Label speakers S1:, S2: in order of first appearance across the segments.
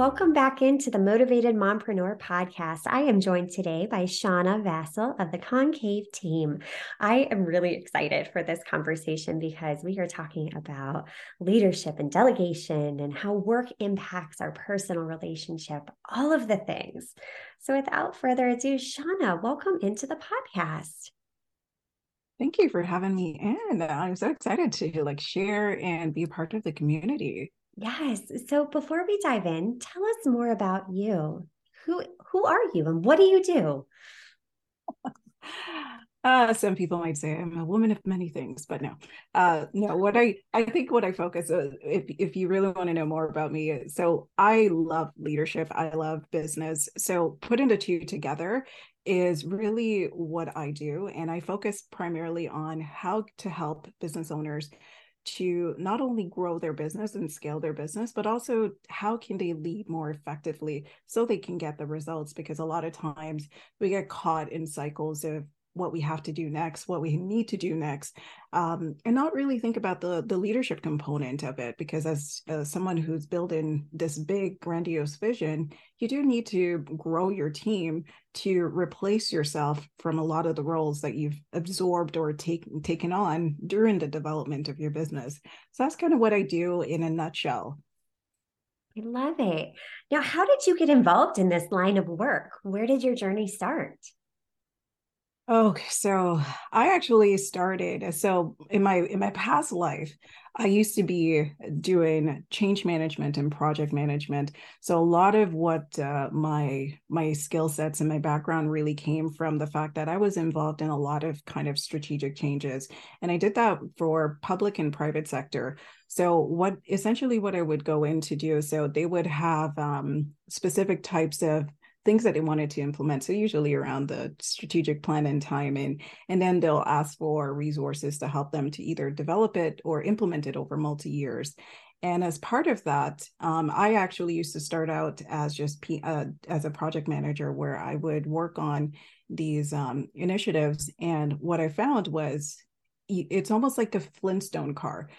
S1: Welcome back into the Motivated Mompreneur podcast. I am joined today by Shauna Vassell of the Koncave team. I am really excited for this conversation because we are talking about leadership and delegation and how work impacts our personal relationship, all of the things. So, without further ado, Shauna, welcome into the podcast.
S2: Thank you for having me in. I'm so excited to like share and be a part of the community.
S1: Yes. So before we dive in, tell us more about you. Who who are you and what do you do?
S2: Uh, some people might say I'm a woman of many things, but no, uh, no. What I I think what I focus on, if if you really want to know more about me, so I love leadership. I love business. So putting the two together is really what I do, and I focus primarily on how to help business owners to not only grow their business and scale their business, but also how can they lead more effectively so they can get the results? Because a lot of times we get caught in cycles of what we have to do next, what we need to do next, um, and not really think about the the leadership component of it. Because as, as someone who's building this big grandiose vision, you do need to grow your team to replace yourself from a lot of the roles that you've absorbed or taken taken on during the development of your business. So that's kind of what I do in a nutshell.
S1: I love it. Now, how did you get involved in this line of work? Where did your journey start?
S2: Okay, so I actually started so in my in my past life, I used to be doing change management and project management. So a lot of what uh, my my skill sets and my background really came from the fact that I was involved in a lot of kind of strategic changes, and I did that for public and private sector. So what essentially what I would go in to do, so they would have um, specific types of things that they wanted to implement. So usually around the strategic plan and timing, and then they'll ask for resources to help them to either develop it or implement it over multi years. And as part of that, um, I actually used to start out as just P, uh, as a project manager, where I would work on these um, initiatives. And what I found was it's almost like a Flintstone car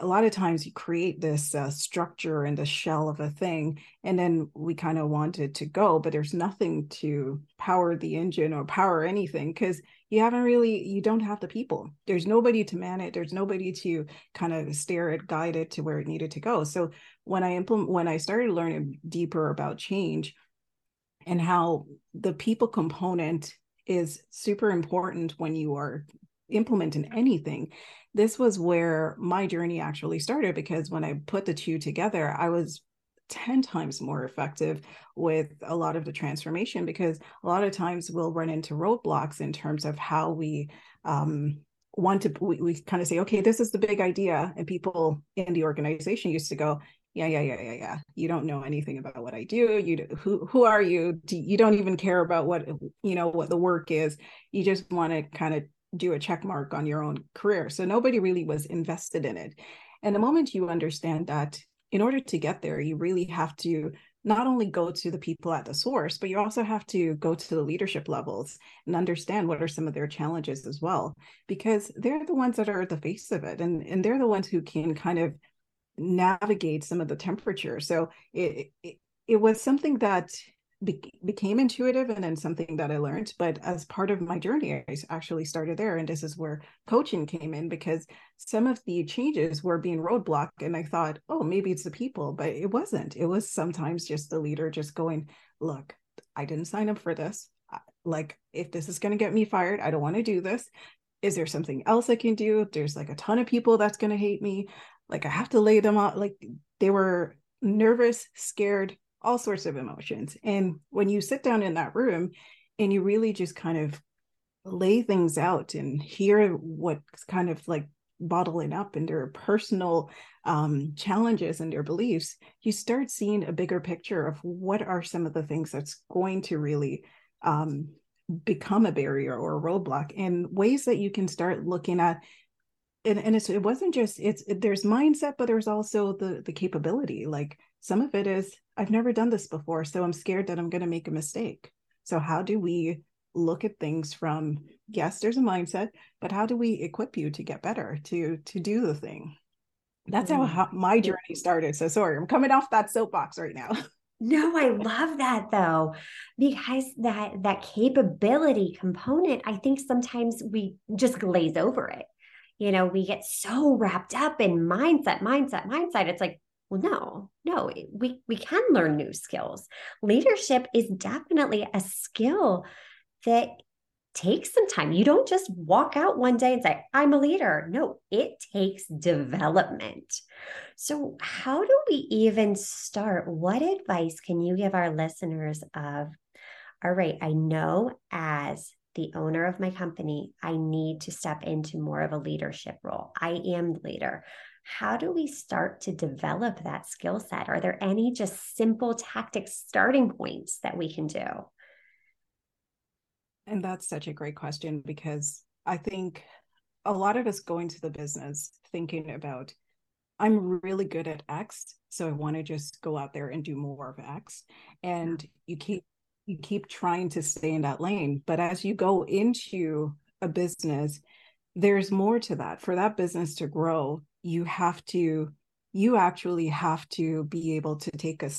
S2: a lot of times you create this uh, structure and the shell of a thing and then we kind of want it to go but there's nothing to power the engine or power anything because you haven't really you don't have the people. There's nobody to man it there's nobody to kind of steer it guide it to where it needed to go. So when i implement when i started learning deeper about change and how the people component is super important when you are implementing anything. This was where my journey actually started because when I put the two together, I was 10 times more effective with a lot of the transformation because a lot of times we'll run into roadblocks in terms of how we um, want to we, we kind of say okay this is the big idea and people in the organization used to go yeah yeah yeah yeah yeah. You don't know anything about what i do. You who who are you? Do, you don't even care about what you know what the work is. You just want to kind of do a check mark on your own career. So nobody really was invested in it. And the moment you understand that, in order to get there, you really have to not only go to the people at the source, but you also have to go to the leadership levels and understand what are some of their challenges as well, because they're the ones that are at the face of it. And, and they're the ones who can kind of navigate some of the temperature. So it, it, it was something that be- became intuitive and then something that I learned. But as part of my journey, I actually started there. And this is where coaching came in because some of the changes were being roadblocked. And I thought, oh, maybe it's the people, but it wasn't. It was sometimes just the leader just going, look, I didn't sign up for this. Like, if this is going to get me fired, I don't want to do this. Is there something else I can do? There's like a ton of people that's going to hate me. Like, I have to lay them out. Like, they were nervous, scared, all sorts of emotions. And when you sit down in that room and you really just kind of lay things out and hear what's kind of like bottling up in their personal um, challenges and their beliefs, you start seeing a bigger picture of what are some of the things that's going to really um, become a barrier or a roadblock and ways that you can start looking at and, and it wasn't just it's it, there's mindset but there's also the the capability like some of it is i've never done this before so i'm scared that i'm going to make a mistake so how do we look at things from yes there's a mindset but how do we equip you to get better to to do the thing that's how, mm. how my journey started so sorry i'm coming off that soapbox right now
S1: No, I love that though, because that that capability component, I think sometimes we just glaze over it. You know, we get so wrapped up in mindset, mindset, mindset. It's like, well, no, no, we we can learn new skills. Leadership is definitely a skill that takes some time. You don't just walk out one day and say, I'm a leader. No, it takes development. So, how do we even start? What advice can you give our listeners of, all right, I know as the owner of my company, I need to step into more of a leadership role. I am the leader. How do we start to develop that skill set? Are there any just simple tactic starting points that we can do?
S2: And that's such a great question because I think a lot of us go into the business thinking about, I'm really good at X, so I want to just go out there and do more of X. And yeah. you keep you keep trying to stay in that lane. But as you go into a business, there's more to that. For that business to grow, you have to you actually have to be able to take a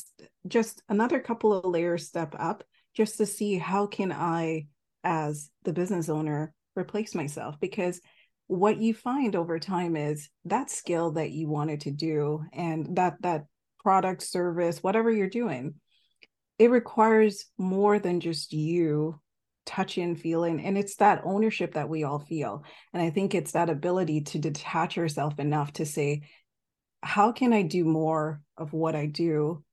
S2: just another couple of layers step up just to see how can I as the business owner replace myself because what you find over time is that skill that you wanted to do and that that product service whatever you're doing it requires more than just you touching feeling and it's that ownership that we all feel and i think it's that ability to detach yourself enough to say how can i do more of what i do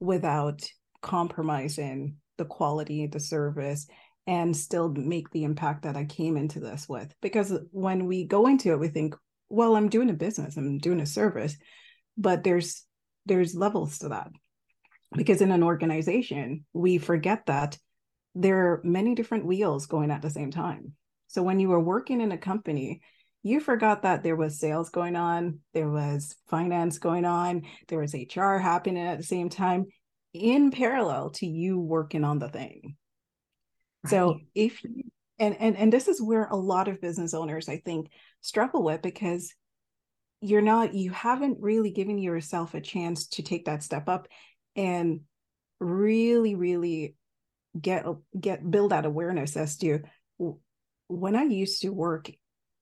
S2: without compromising the quality the service and still make the impact that I came into this with. Because when we go into it, we think, well, I'm doing a business, I'm doing a service, but there's there's levels to that. Because in an organization, we forget that there are many different wheels going at the same time. So when you were working in a company, you forgot that there was sales going on, there was finance going on, there was HR happening at the same time in parallel to you working on the thing. So if and and and this is where a lot of business owners I think struggle with because you're not you haven't really given yourself a chance to take that step up and really really get get build that awareness as to when I used to work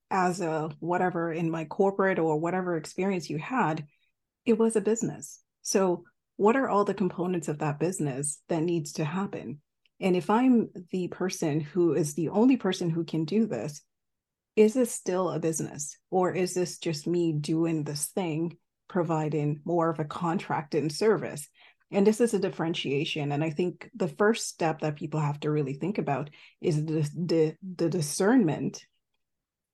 S2: as a whatever in my corporate or whatever experience you had, it was a business. So what are all the components of that business that needs to happen? And if I'm the person who is the only person who can do this, is this still a business? Or is this just me doing this thing, providing more of a contract and service? And this is a differentiation. And I think the first step that people have to really think about is the, the, the discernment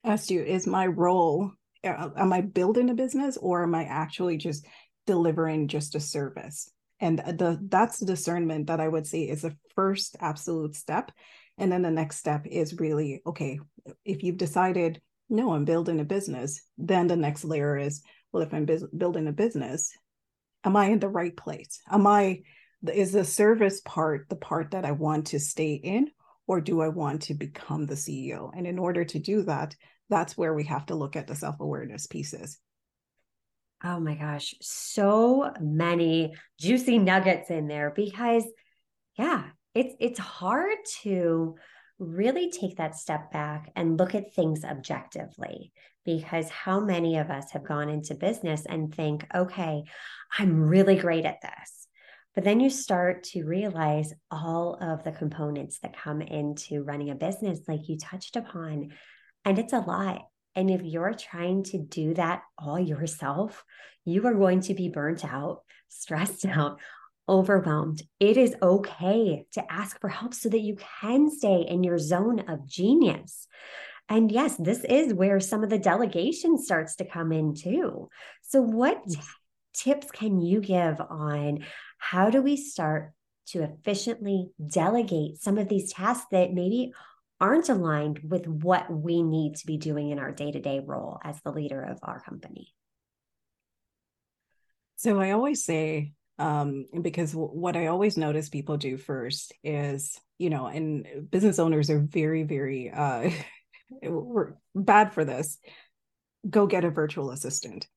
S2: as to is my role, uh, am I building a business or am I actually just delivering just a service? and the that's the discernment that i would say is the first absolute step and then the next step is really okay if you've decided no i'm building a business then the next layer is well if i'm bu- building a business am i in the right place? Am i is the service part the part that i want to stay in or do i want to become the ceo and in order to do that that's where we have to look at the self-awareness pieces.
S1: Oh my gosh, so many juicy nuggets in there because yeah, it's it's hard to really take that step back and look at things objectively because how many of us have gone into business and think, okay, I'm really great at this. But then you start to realize all of the components that come into running a business, like you touched upon, and it's a lot. And if you're trying to do that all yourself, you are going to be burnt out, stressed out, overwhelmed. It is okay to ask for help so that you can stay in your zone of genius. And yes, this is where some of the delegation starts to come in too. So, what t- tips can you give on how do we start to efficiently delegate some of these tasks that maybe aren't aligned with what we need to be doing in our day to day role as the leader of our company?
S2: So I always say, um, because what I always notice people do first is, you know, and business owners are very, very, uh, we're bad for this. Go get a virtual assistant.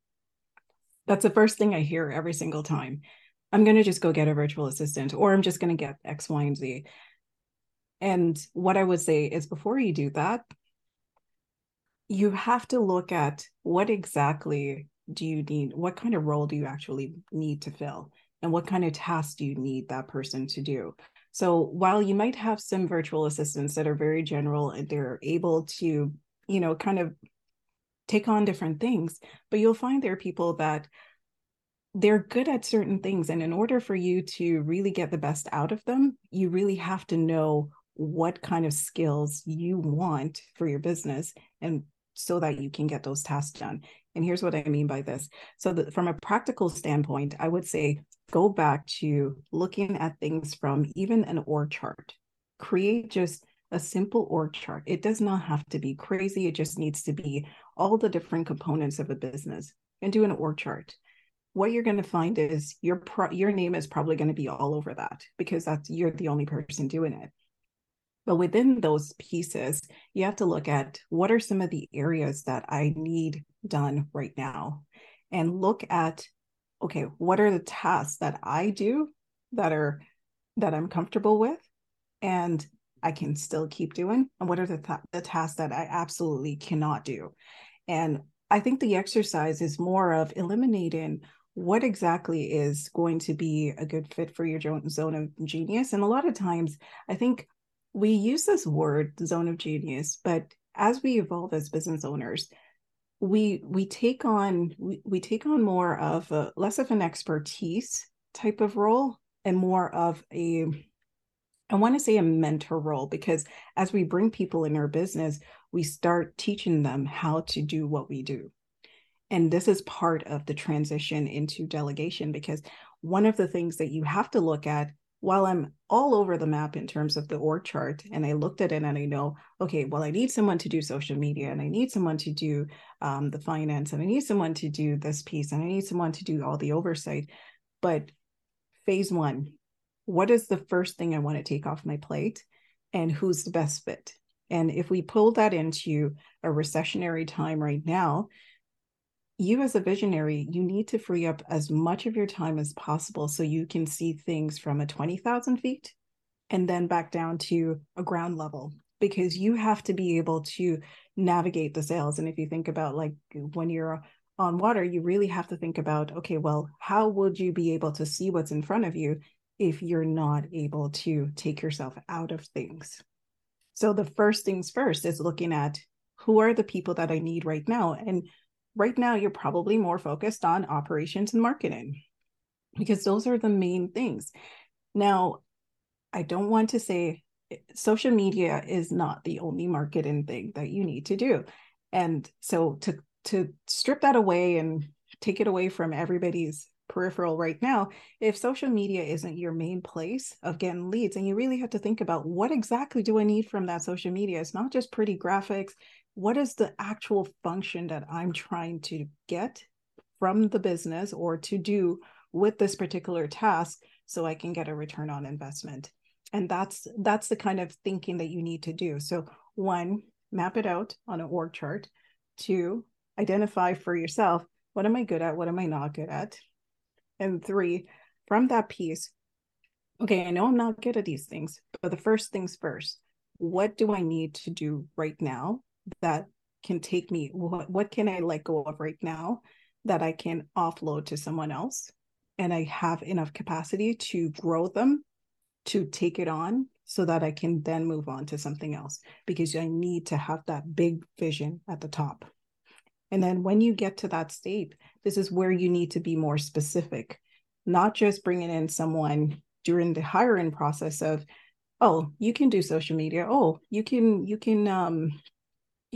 S2: That's the first thing I hear every single time. I'm going to just go get a virtual assistant, or I'm just going to get X, Y, and Z. And what I would say is before you do that, you have to look at what exactly do you need, what kind of role do you actually need to fill, and what kind of tasks do you need that person to do. So while you might have some virtual assistants that are very general and they're able to, you know, kind of take on different things, but you'll find there are people that they're good at certain things. And in order for you to really get the best out of them, you really have to know what kind of skills you want for your business and so that you can get those tasks done. And here's what I mean by this. So, from a practical standpoint, I would say go back to looking at things from even an org chart. Create just a simple org chart. It does not have to be crazy. It just needs to be all the different components of a business and do an org chart. What you're going to find is your pro- your name is probably going to be all over that because that's you're the only person doing it. But within those pieces, you have to look at what are some of the areas that I need done right now and look at okay, what are the tasks that I do that are that I'm comfortable with and I can still keep doing and what are the th- the tasks that I absolutely cannot do. And I think the exercise is more of eliminating what exactly is going to be a good fit for your zone of genius. And a lot of times, I think we use this word zone of genius but as we evolve as business owners we we take on we, we take on more of a less of an expertise type of role and more of a I want to say a mentor role because as we bring people in our business, we start teaching them how to do what we do. And this is part of the transition into delegation because one of the things that you have to look at while I'm all over the map in terms of the org chart, and I looked at it and I know, okay, well, I need someone to do social media, and I need someone to do um, the finance, and I need someone to do this piece, and I need someone to do all the oversight. But phase one, what is the first thing I want to take off my plate, and who's the best fit? And if we pull that into a recessionary time right now, you as a visionary, you need to free up as much of your time as possible so you can see things from a 20,000 feet and then back down to a ground level because you have to be able to navigate the sails. And if you think about like when you're on water, you really have to think about okay, well, how would you be able to see what's in front of you if you're not able to take yourself out of things? So the first things first is looking at who are the people that I need right now and right now you're probably more focused on operations and marketing because those are the main things. Now, I don't want to say eh, social media is not the only marketing thing that you need to do. And so to to strip that away and take it away from everybody's peripheral right now, if social media isn't your main place of getting leads, and you really have to think about what exactly do I need from that social media? It's not just pretty graphics, what is the actual function that I'm trying to get from the business or to do with this particular task so I can get a return on investment. And that's that's the kind of thinking that you need to do. So one, map it out on an org chart. Two, identify for yourself what am I good at, what am I not good at? And three, from that piece, okay, I know I'm not good at these things, but the first things first, what do I need to do right now that can take me what what can i let go of right now that i can offload to someone else? And i have enough capacity to grow them to take it on so that i can then move on to something else because i need to have that big vision at the top. And then when you get to that state this is where you need to be more specific not just bringing in someone during the hiring process of oh you can do social media. Oh you can you can um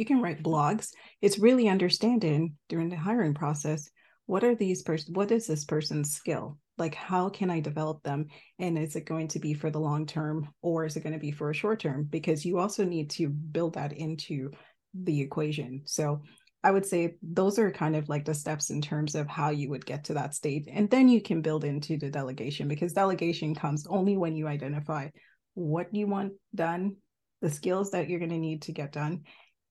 S2: you can write blogs. It's really understanding during the hiring process what are these person what is this person's skill? Like how can i develop them? And is it going to be for the long term or is it going to be for a short term? Because you also need to build that into the equation. So i would say those are kind of like the steps in terms of how you would get to that state and then you can build into the delegation because delegation comes only when you identify what you want done the skills that you're going to need to get done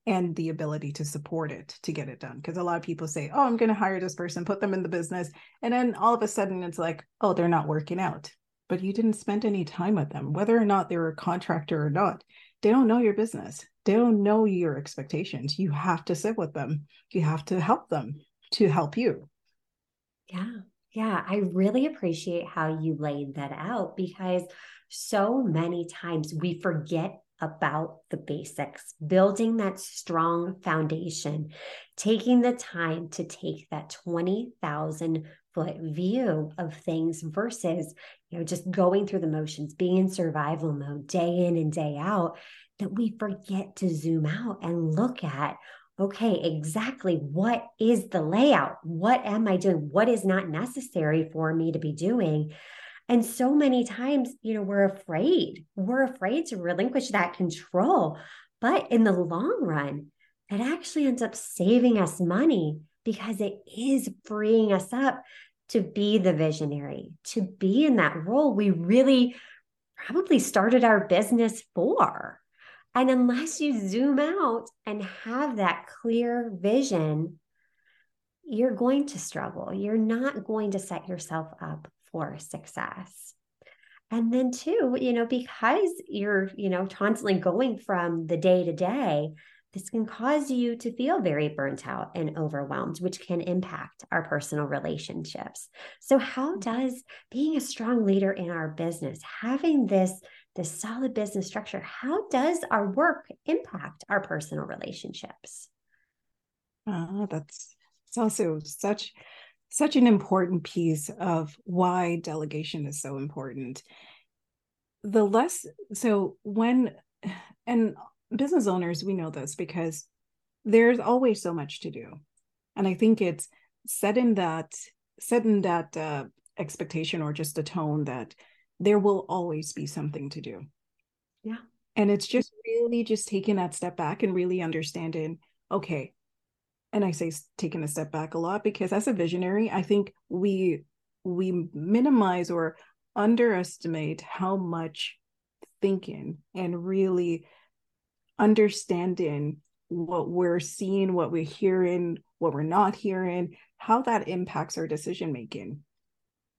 S2: and the ability to support it to get it done. Because a lot of people say, oh, I'm going to hire this person, put them in the business. And then all of a sudden it's like, oh, they're not working out. But you didn't spend any time with them, whether or not they're a contractor or not. They don't know your business, they don't know your expectations. You have to sit with them, you have to help them to help you.
S1: Yeah. Yeah. I really appreciate how you laid that out because so many times we forget about the basics, building that strong foundation, taking the time to take that 20,000 foot view of things versus, you know, just going through the motions, being in survival mode day in and day out, that we forget to zoom out and look at okay, exactly what is the layout? What am I doing? What is not necessary for me to be doing? And so many times, you know, we're afraid. We're afraid to relinquish that control. But in the long run, it actually ends up saving us money because it is freeing us up to be the visionary, to be in that role we really probably started our business for. And unless you zoom out and have that clear vision, you're going to struggle. You're not going to set yourself up for success. And then two, you know, because you're, you know, constantly going from the day to day, this can cause you to feel very burnt out and overwhelmed, which can impact our personal relationships. So, how mm-hmm. does being a strong leader in our business, having this this solid business structure, how does our work impact our personal relationships?
S2: Uh, that's it's also such such an important piece of why delegation is so important. The less, so when, and business owners, we know this because there's always so much to do. And I think it's setting that, setting that uh, expectation or just a tone that there will always be something to do.
S1: Yeah.
S2: And it's just really just taking that step back and really understanding, okay, and I say taking a step back a lot because as a visionary, I think we we minimize or underestimate how much thinking and really understanding what we're seeing, what we're hearing, what we're not hearing, how that impacts our decision making.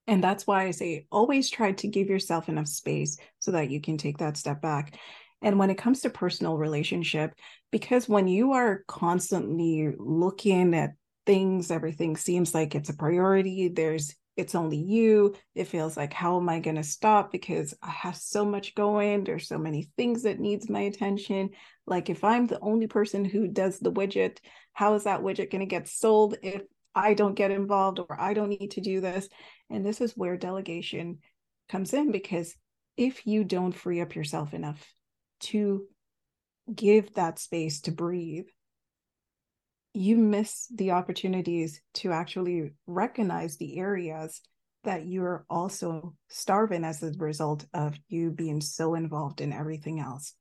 S2: And that's why I say always try to give yourself enough space so that you can take that step back. And when it comes to personal relationship, because when you are constantly looking at things, everything seems like it's a priority. There's it's only you. It feels like how am I going to stop because I have so much going. There's so many things that needs my attention. Like if I'm the only person who does the widget, how is that widget going to get sold if I don't get involved or I don't need to do this? And this is where delegation comes in because if you don't free up yourself enough to give that space to breathe, you miss the opportunities to actually recognize the areas that you're also starving as a result of you being so involved in everything else.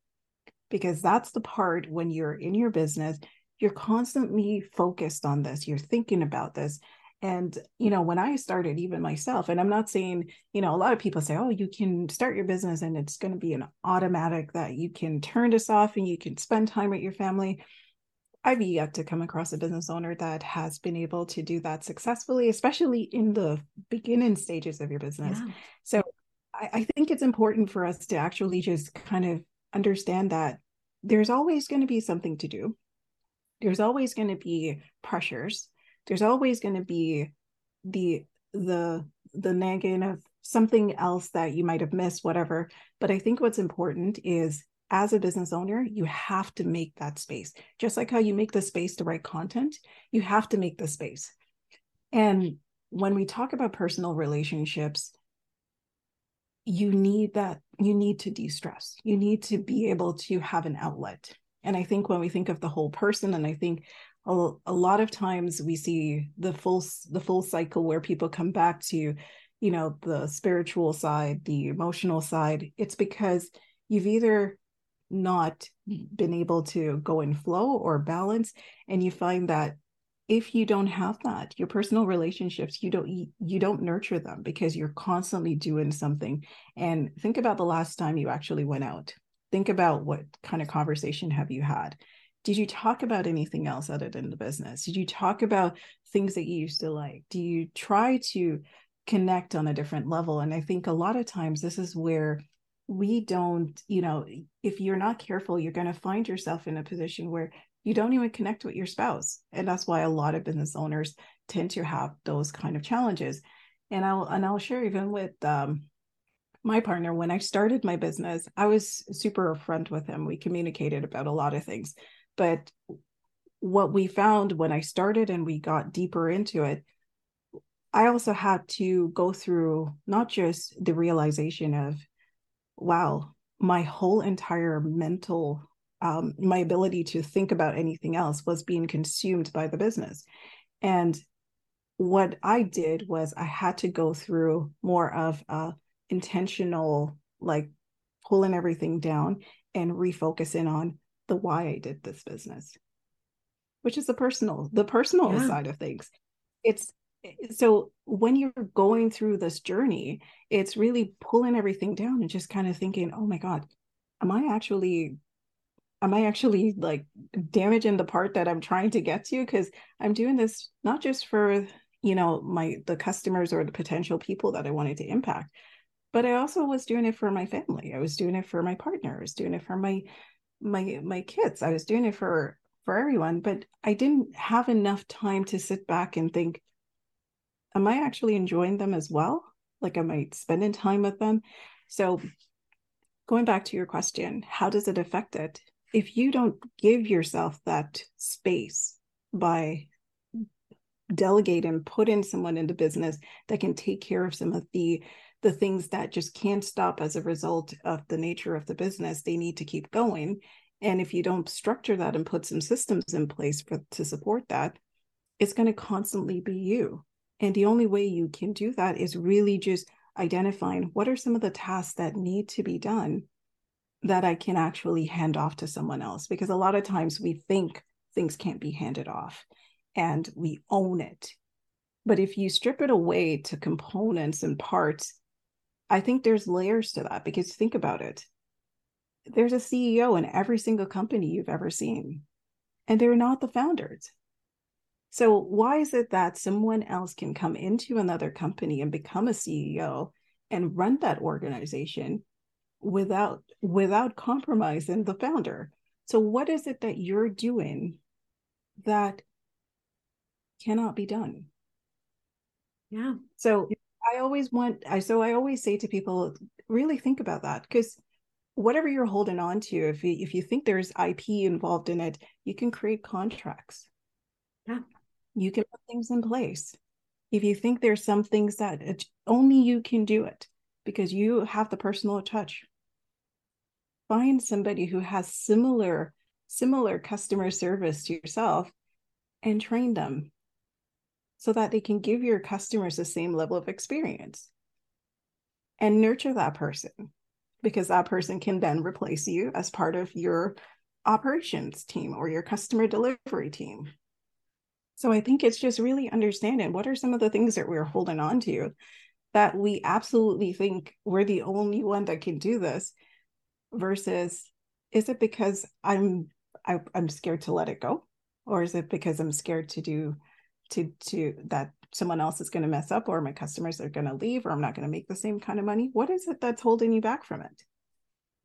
S2: Because that's the part when you're in your business, you're constantly focused on this, you're thinking about this, and, you know, when I started, even myself, and I'm not saying, you know, a lot of people say, oh, you can start your business and it's going to be an automatic that you can turn this off and you can spend time with your family. I've yet to come across a business owner that has been able to do that successfully, especially in the beginning stages of your business. Yeah. So I, I think it's important for us to actually just kind of understand that there's always going to be something to do. There's always going to be pressures there's always going to be the the the nagging of something else that you might have missed whatever. But i think what's important is as a business owner you have to make that space. Just like how you make the space to write content you have to make the space. And when we talk about personal relationships you need that you need to de-stress. You need to be able to have an outlet. And i think when we think of the whole person and i think a, a lot of times we see the full the full cycle where people come back to you know the spiritual side the emotional side. It's because you've either not been able to go in flow or balance and you find that if you don't have that your personal relationships you don't you don't nurture them because you're constantly doing something. And think about the last time you actually went out. Think about what kind of conversation have you had did you talk about anything else other than the business? Did you talk about things that you used to like? Do you try to connect on a different level? And i think a lot of times this is where we don't you know if you're not careful you're going to find yourself in a position where you don't even connect with your spouse. And that's why a lot of business owners tend to have those kind of challenges. And i'll and i'll share even with um, my partner when i started my business i was super upfront with him. We communicated about a lot of things but what we found when I started and we got deeper into it, I also had to go through not just the realization of, wow, my whole entire mental, um, my ability to think about anything else was being consumed by the business. And what I did was I had to go through more of a intentional, like pulling everything down and refocusing on the why I did this business, which is the personal, the personal yeah. side of things. It's so when you're going through this journey, it's really pulling everything down and just kind of thinking, oh my God, am I actually am I actually like damaging the part that I'm trying to get to? Because I'm doing this not just for you know my the customers or the potential people that I wanted to impact, but I also was doing it for my family. I was doing it for my partner. I was doing it for my my my kids. I was doing it for for everyone, but I didn't have enough time to sit back and think, am I actually enjoying them as well? Like am I spending time with them? So going back to your question, how does it affect it? If you don't give yourself that space by delegate and put in someone into business that can take care of some of the the things that just can't stop as a result of the nature of the business they need to keep going. And if you don't structure that and put some systems in place for to support that it's going to constantly be you. And the only way you can do that is really just identifying what are some of the tasks that need to be done that I can actually hand off to someone else. Because a lot of times we think things can't be handed off and we own it. But if you strip it away to components and parts I think there's layers to that because think about it. There's a CEO in every single company you've ever seen, and they're not the founders. So, why is it that someone else can come into another company and become a CEO and run that organization without without compromising the founder? So, what is it that you're doing that cannot be done?
S1: Yeah.
S2: So I always want I so I always say to people really think about that because whatever you're holding on to if you, if you think there's IP involved in it you can create contracts.
S1: Yeah.
S2: You can put things in place. If you think there's some things that it, only you can do it because you have the personal touch. Find somebody who has similar similar customer service to yourself and train them so that they can give your customers the same level of experience and nurture that person because that person can then replace you as part of your operations team or your customer delivery team. So I think it's just really understanding what are some of the things that we're holding on to that we absolutely think we're the only one that can do this versus is it because I'm I, am i am scared to let it go or is it because I'm scared to do to to that someone else is going to mess up or my customers are going to leave or I'm not going to make the same kind of money? What is it that's holding you back from it?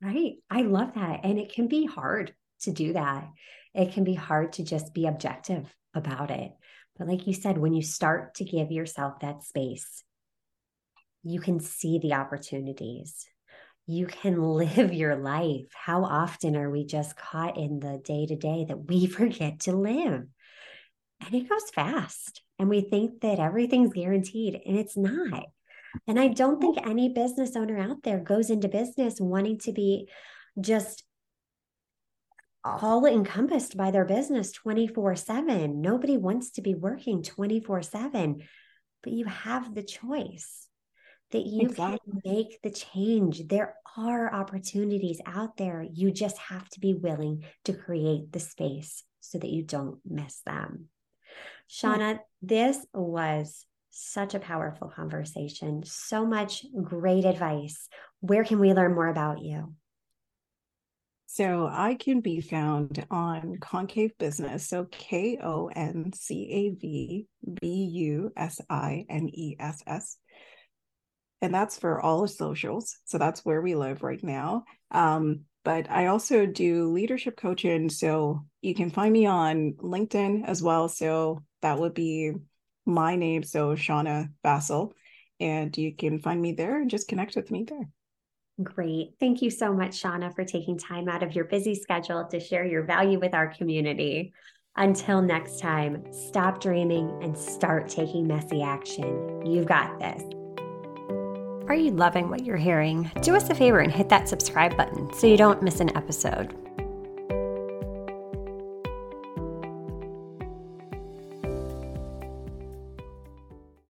S1: Right. I love that. And it can be hard to do that. It can be hard to just be objective about it. But like you said, when you start to give yourself that space, you can see the opportunities. You can live your life. How often are we just caught in the day to day that we forget to live? And it goes fast. And we think that everything's guaranteed, and it's not. And I don't think any business owner out there goes into business wanting to be just all encompassed by their business 24 7. Nobody wants to be working 24 7, but you have the choice. that you exactly. can make the change. There are opportunities out there. You just have to be willing to create the space so that you don't miss them. Shauna, this was such a powerful conversation. So much great advice. Where can we learn more about you?
S2: So I can be found on Koncave Business. So K O N C A V B U S I N E S S. And that's for all the socials. So that's where we live right now. Um, but I also do leadership coaching. So you can find me on LinkedIn as well. So that would be my name. So Shauna Vassell. And you can find me there and just connect with me there.
S1: Great. Thank you so much, Shauna, for taking time out of your busy schedule to share your value with our community. Until next time, stop dreaming and start taking messy action. You've got this. Are you loving what you're hearing? Do us a favor and hit that subscribe button so you don't miss an episode.